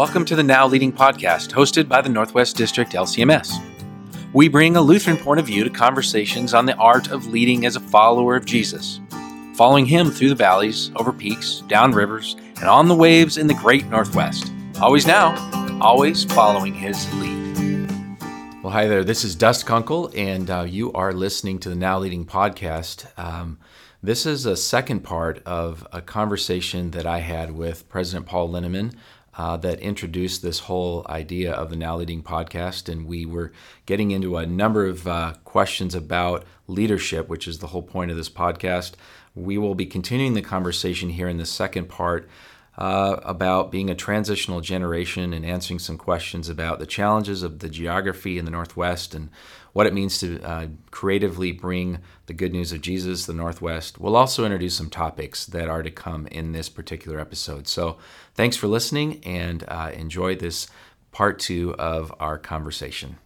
Welcome to the Now Leading podcast, hosted by the Northwest District LCMS. We bring a Lutheran point of view to conversations on the art of leading as a follower of Jesus, following him through the valleys, over peaks, down rivers, and on the waves in the great Northwest. Always now, always following his lead. Well, hi there. This is Dust Kunkel, and uh, you are listening to the Now Leading podcast. Um, this is a second part of a conversation that I had with President Paul Linnemann uh, that introduced this whole idea of the Now Leading podcast. And we were getting into a number of uh, questions about leadership, which is the whole point of this podcast. We will be continuing the conversation here in the second part. Uh, about being a transitional generation and answering some questions about the challenges of the geography in the Northwest and what it means to uh, creatively bring the good news of Jesus the Northwest. We'll also introduce some topics that are to come in this particular episode. So, thanks for listening and uh, enjoy this part two of our conversation.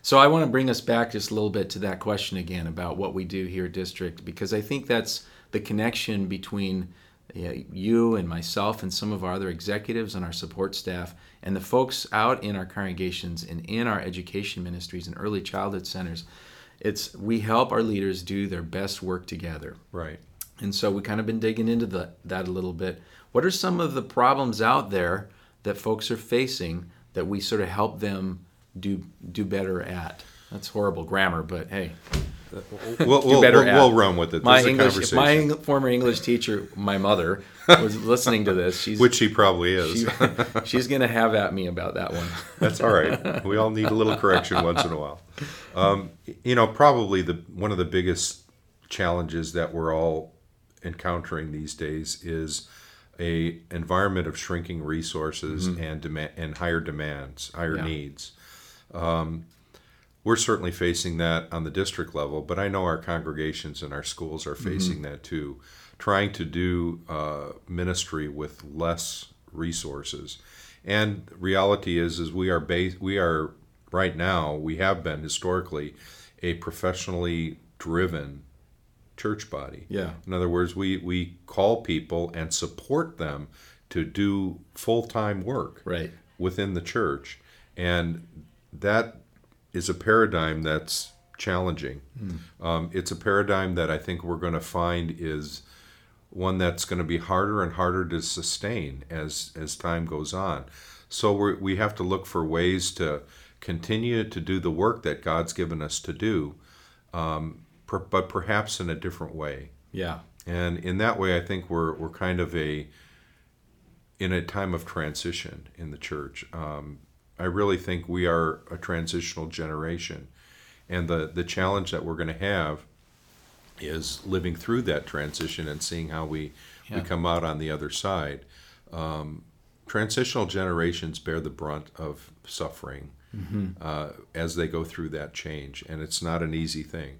So, I want to bring us back just a little bit to that question again about what we do here at District, because I think that's the connection between you and myself and some of our other executives and our support staff and the folks out in our congregations and in our education ministries and early childhood centers it's we help our leaders do their best work together. Right. And so we kind of been digging into the, that a little bit. What are some of the problems out there that folks are facing that we sort of help them do do better at? That's horrible grammar but hey we'll, we'll, we'll, we'll, run with it. My English, my former English teacher, my mother, was listening to this. She's, Which she probably is. She, she's going to have at me about that one. That's all right. We all need a little correction once in a while. Um, you know, probably the one of the biggest challenges that we're all encountering these days is a environment of shrinking resources mm-hmm. and demand and higher demands, higher yeah. needs. Um, we're certainly facing that on the district level, but I know our congregations and our schools are facing mm-hmm. that too. Trying to do uh, ministry with less resources, and reality is, is we are based, we are right now, we have been historically a professionally driven church body. Yeah. In other words, we we call people and support them to do full time work. Right. Within the church, and that is a paradigm that's challenging. Mm. Um, it's a paradigm that I think we're going to find is one that's going to be harder and harder to sustain as as time goes on. So we we have to look for ways to continue to do the work that God's given us to do, um, per, but perhaps in a different way. Yeah. And in that way, I think we're we're kind of a in a time of transition in the church. Um, I really think we are a transitional generation. And the, the challenge that we're going to have is living through that transition and seeing how we, yeah. we come out on the other side. Um, transitional generations bear the brunt of suffering mm-hmm. uh, as they go through that change, and it's not an easy thing.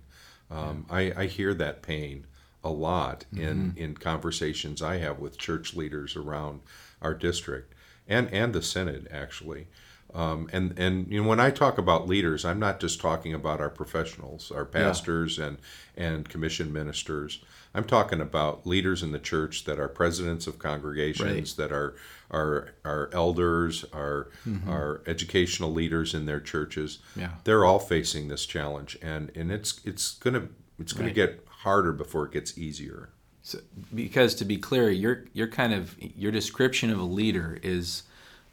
Um, yeah. I, I, hear that pain a lot mm-hmm. in, in conversations I have with church leaders around our district and, and the Synod, actually. Um, and and you know when I talk about leaders, I'm not just talking about our professionals, our pastors yeah. and and commission ministers. I'm talking about leaders in the church that are presidents of congregations, right. that are are our elders, our mm-hmm. our educational leaders in their churches. Yeah. They're all facing this challenge, and and it's it's gonna it's gonna right. get harder before it gets easier. So, because to be clear, your your kind of your description of a leader is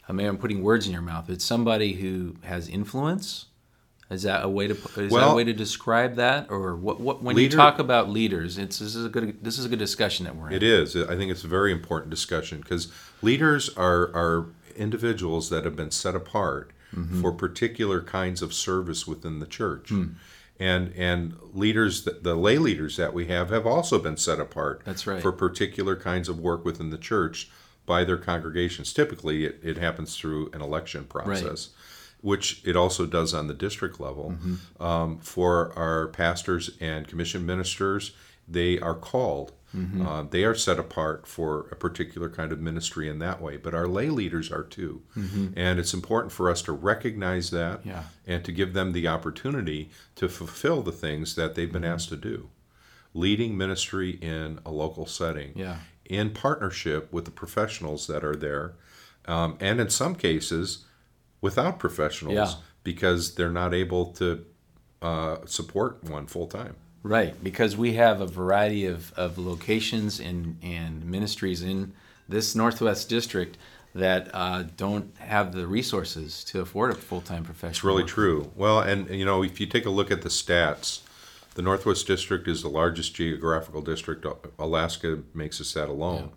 I mean, I'm putting words in your mouth. It's somebody who has influence. Is that a way to is well, that a way to describe that, or what? what when leader, you talk about leaders, it's this is a good this is a good discussion that we're in. It is. I think it's a very important discussion because leaders are are individuals that have been set apart mm-hmm. for particular kinds of service within the church. Mm. And, and leaders, the lay leaders that we have, have also been set apart. That's right. For particular kinds of work within the church by their congregations. Typically, it, it happens through an election process. Right. Which it also does on the district level. Mm-hmm. Um, for our pastors and commission ministers, they are called. Mm-hmm. Uh, they are set apart for a particular kind of ministry in that way, but our lay leaders are too. Mm-hmm. And it's important for us to recognize that yeah. and to give them the opportunity to fulfill the things that they've been mm-hmm. asked to do. Leading ministry in a local setting yeah in partnership with the professionals that are there um, and in some cases without professionals Yeah. because they're not able to uh, support one full time. Right, because we have a variety of, of locations and, and ministries in this Northwest District that uh, don't have the resources to afford a full time professional. It's really true. Well, and you know, if you take a look at the stats, the Northwest District is the largest geographical district. Alaska makes us that alone.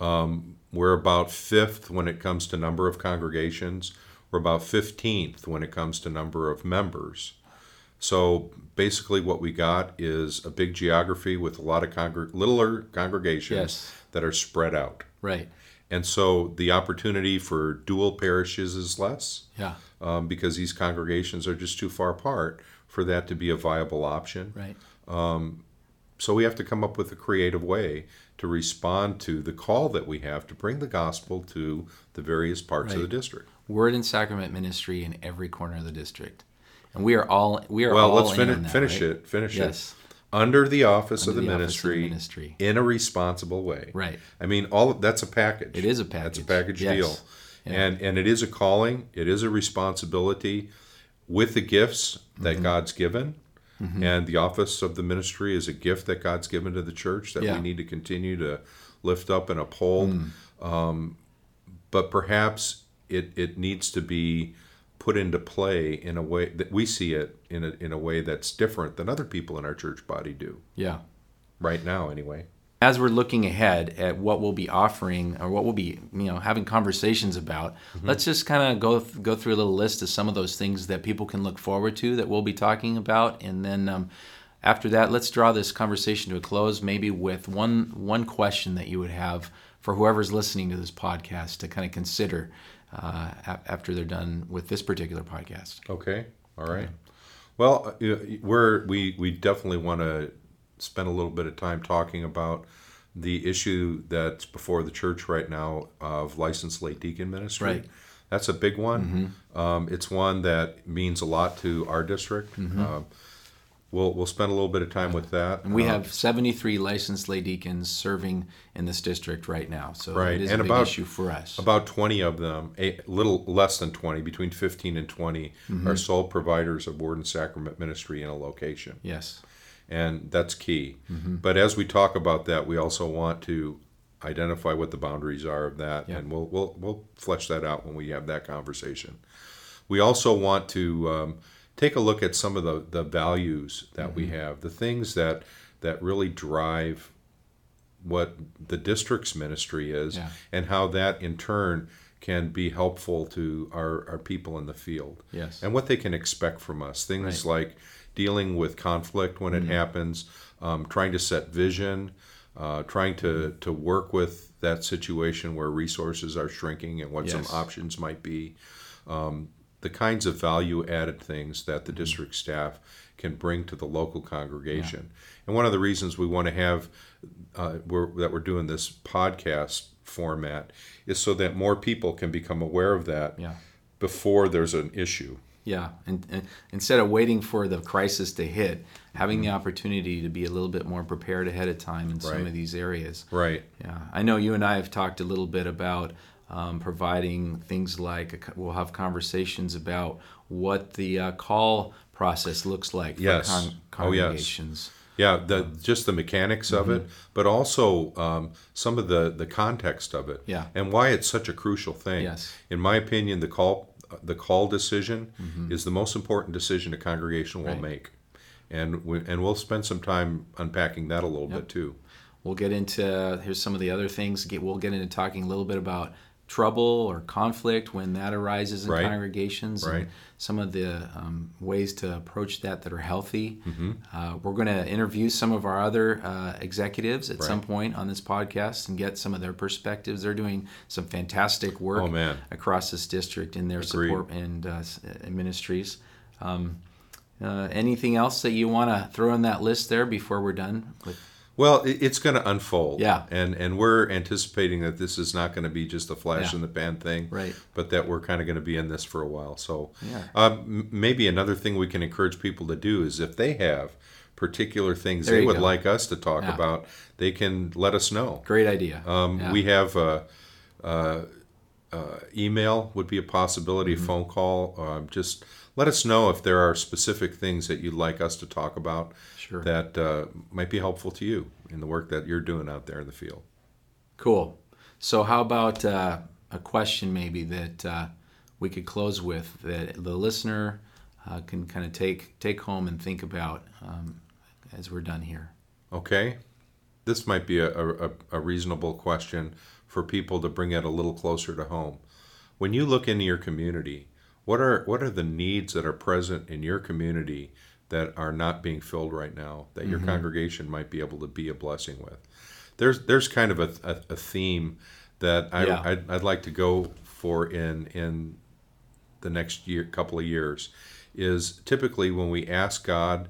Um, we're about fifth when it comes to number of congregations. We're about fifteenth when it comes to number of members. So basically, what we got is a big geography with a lot of congr- littler congregations Yes. that are spread out. Right, And so the opportunity for dual parishes is less yeah, um, because these congregations are just too far apart for that to be a viable option. right. Um, so we have to come up with a creative way to respond to the call that we have to bring the gospel to the various parts of the district. Word and sacrament ministry in every corner of the district. And we are all we are Well, all let's in finish on that, finish right? it. Finish Yes. it. Under the office, of, Under the the office of the ministry, ministry. in a responsible way. Right. I mean, all that's a package. It is a package. That's a package. package Yes. deal. Yeah. And and it is a calling. It is a responsibility with the gifts that Mm-hmm. God's given. And the office of the ministry is a gift that God's given to the church that Yeah. we need to continue to lift up and uphold. Mm. Um, but perhaps it, it needs to be put into play in a way that we see it in a, in a way that's different than other people in our church body do Yeah. right now anyway as we're looking ahead at what we'll be offering or what we'll be you know having conversations about let's just kind of go go through a little list of some of those things that people can look forward to that we'll be talking about. And then um, after that let's draw this conversation to a close maybe with one one question that you would have for whoever's listening to this podcast to kind of consider uh, after they're done with this particular podcast. Okay. All right. Well uh, we're we we definitely want to spend a little bit of time talking about the issue that's before the church right now of licensed lay deacon ministry. Right. that's a big one. Um, it's one that means a lot to our district. Um, we'll we'll spend a little bit of time with that. And we Uh, have 73 licensed lay deacons serving in this district right now. So Right, it is and a big about- issue for us. About 20 of them, a little less than 20, between 15 and 20, Mm-hmm. are sole providers of word and sacrament ministry in a location. yes And that's key. Mm-hmm. But as we talk about that, we also want to identify what the boundaries are of that. Yeah. And we'll, we'll, we'll flesh that out when we have that conversation. We also want to um, take a look at some of the, the values that we Mm-hmm. have, the things that, that really drive what the district's ministry is Yeah. and how that in turn can be helpful to our, our people in the field Yes. and what they can expect from us things like dealing with conflict when Mm-hmm. it happens um, trying to set vision uh, trying to, Mm-hmm. to work with that situation where resources are shrinking and what Yes. some options might be um, the kinds of value added things that Mm-hmm. the district staff can bring to the local congregation. And one of the reasons we want to have uh, we're, that we're doing this podcast format is so that more people can become aware of that Yeah. before there's an issue. Yeah, and, and instead of waiting for the crisis to hit, having the opportunity to be a little bit more prepared ahead of time in some of these areas. Right. Yeah, I know you and I have talked a little bit about um, providing things like a we'll have conversations about what the uh, call process looks like for Yes. con- Oh, yes. Yeah, the just the mechanics of Mm-hmm. it, but also um, some of the the context of it, Yeah. and why it's such a crucial thing. Yes. In my opinion, the call the call decision is the most important decision a congregation will Mm-hmm. Right. make, and we, and we'll spend some time unpacking that a little bit too. We'll get into here's some of the other things. Get we'll get into talking a little bit about trouble or conflict when that arises in Right. congregations, Right. and some of the um, ways to approach that that are healthy. Mm-hmm. Uh, we're going to interview some of our other uh, executives at some point on this podcast and get some of their perspectives. They're doing some fantastic work Oh, man. across this district in their Agreed. support and uh, uh, ministries. Um, uh, anything else that you want to throw in that list there before we're done with? Well, it's going to unfold. Yeah. And and we're anticipating that this is not going to be just a flash Yeah. in the pan thing. Right. But that we're kind of going to be in this for a while. So Yeah. um, maybe another thing we can encourage people to do is if they have particular things There they would go. like us to talk Yeah. about, they can let us know. Great idea. Um, Yeah. We have a, a, uh, email would be a possibility, Mm-hmm. a phone call. Um, just let us know if there are specific things that you'd like us to talk about Sure. that uh, might be helpful to you in the work that you're doing out there in the field. Cool. So, how about uh, a question maybe that uh, we could close with that the listener uh, can kind of take take home and think about um, as we're done here? Okay, this might be a, a, a reasonable question for people to bring it a little closer to home. When you look into your community, what are what are the needs that are present in your community that are not being filled right now that your mm-hmm. congregation might be able to be a blessing with? There's there's kind of a, a, a theme that I, Yeah. I'd, I'd like to go for in in the next year couple of years is typically when we ask God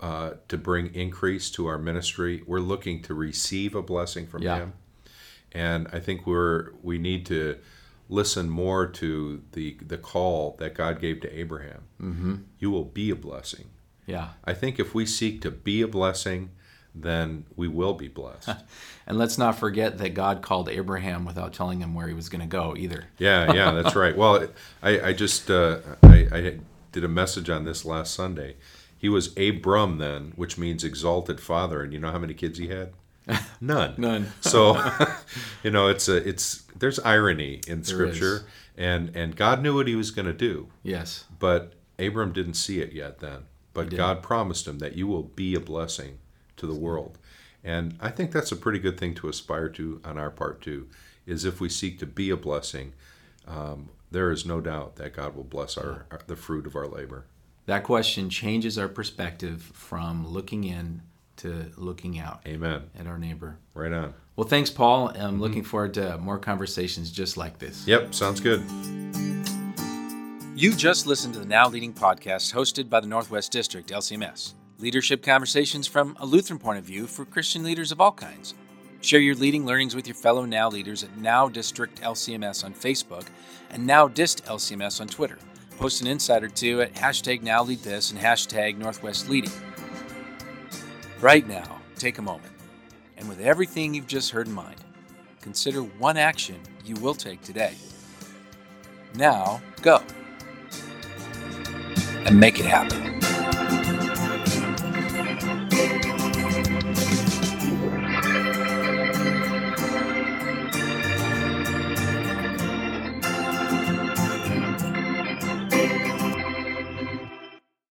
uh, to bring increase to our ministry, we're looking to receive a blessing from Yeah. Him, and I think we're we need to listen more to the the call that God gave to Abraham. Mm-hmm. You will be a blessing. Yeah. I think if we seek to be a blessing, then we will be blessed. And let's not forget that God called Abraham without telling him where he was going to go either. Yeah, yeah, that's right. Well, I, I just uh, I, I did a message on this last Sunday. He was Abram then, which means exalted father, and you know how many kids he had? None. None. So, you know, it's a it's there's irony in Scripture, and and God knew what He was going to do, Yes. but Abram didn't see it yet then. But. God promised him that you will be a blessing to the world, and I think that's a pretty good thing to aspire to on our part too. Is if we seek to be a blessing, um, there is no doubt that God will bless our, our the fruit of our labor. That question changes our perspective from looking in to looking out Amen. at our neighbor. Right on. Well, thanks, Paul. I'm mm-hmm. looking forward to more conversations just like this. Yep. Sounds good. You just listened to the Now Leading podcast hosted by the Northwest District LCMS. Leadership conversations from a Lutheran point of view for Christian leaders of all kinds. Share your leading learnings with your fellow Now leaders at Now District LCMS on Facebook and Now Dist LCMS on Twitter. Post an insight or two at hashtag Now Lead This and hashtag Northwest Leading. Right now, take a moment and with everything you've just heard in mind, consider one action you will take today. Now, go and make it happen.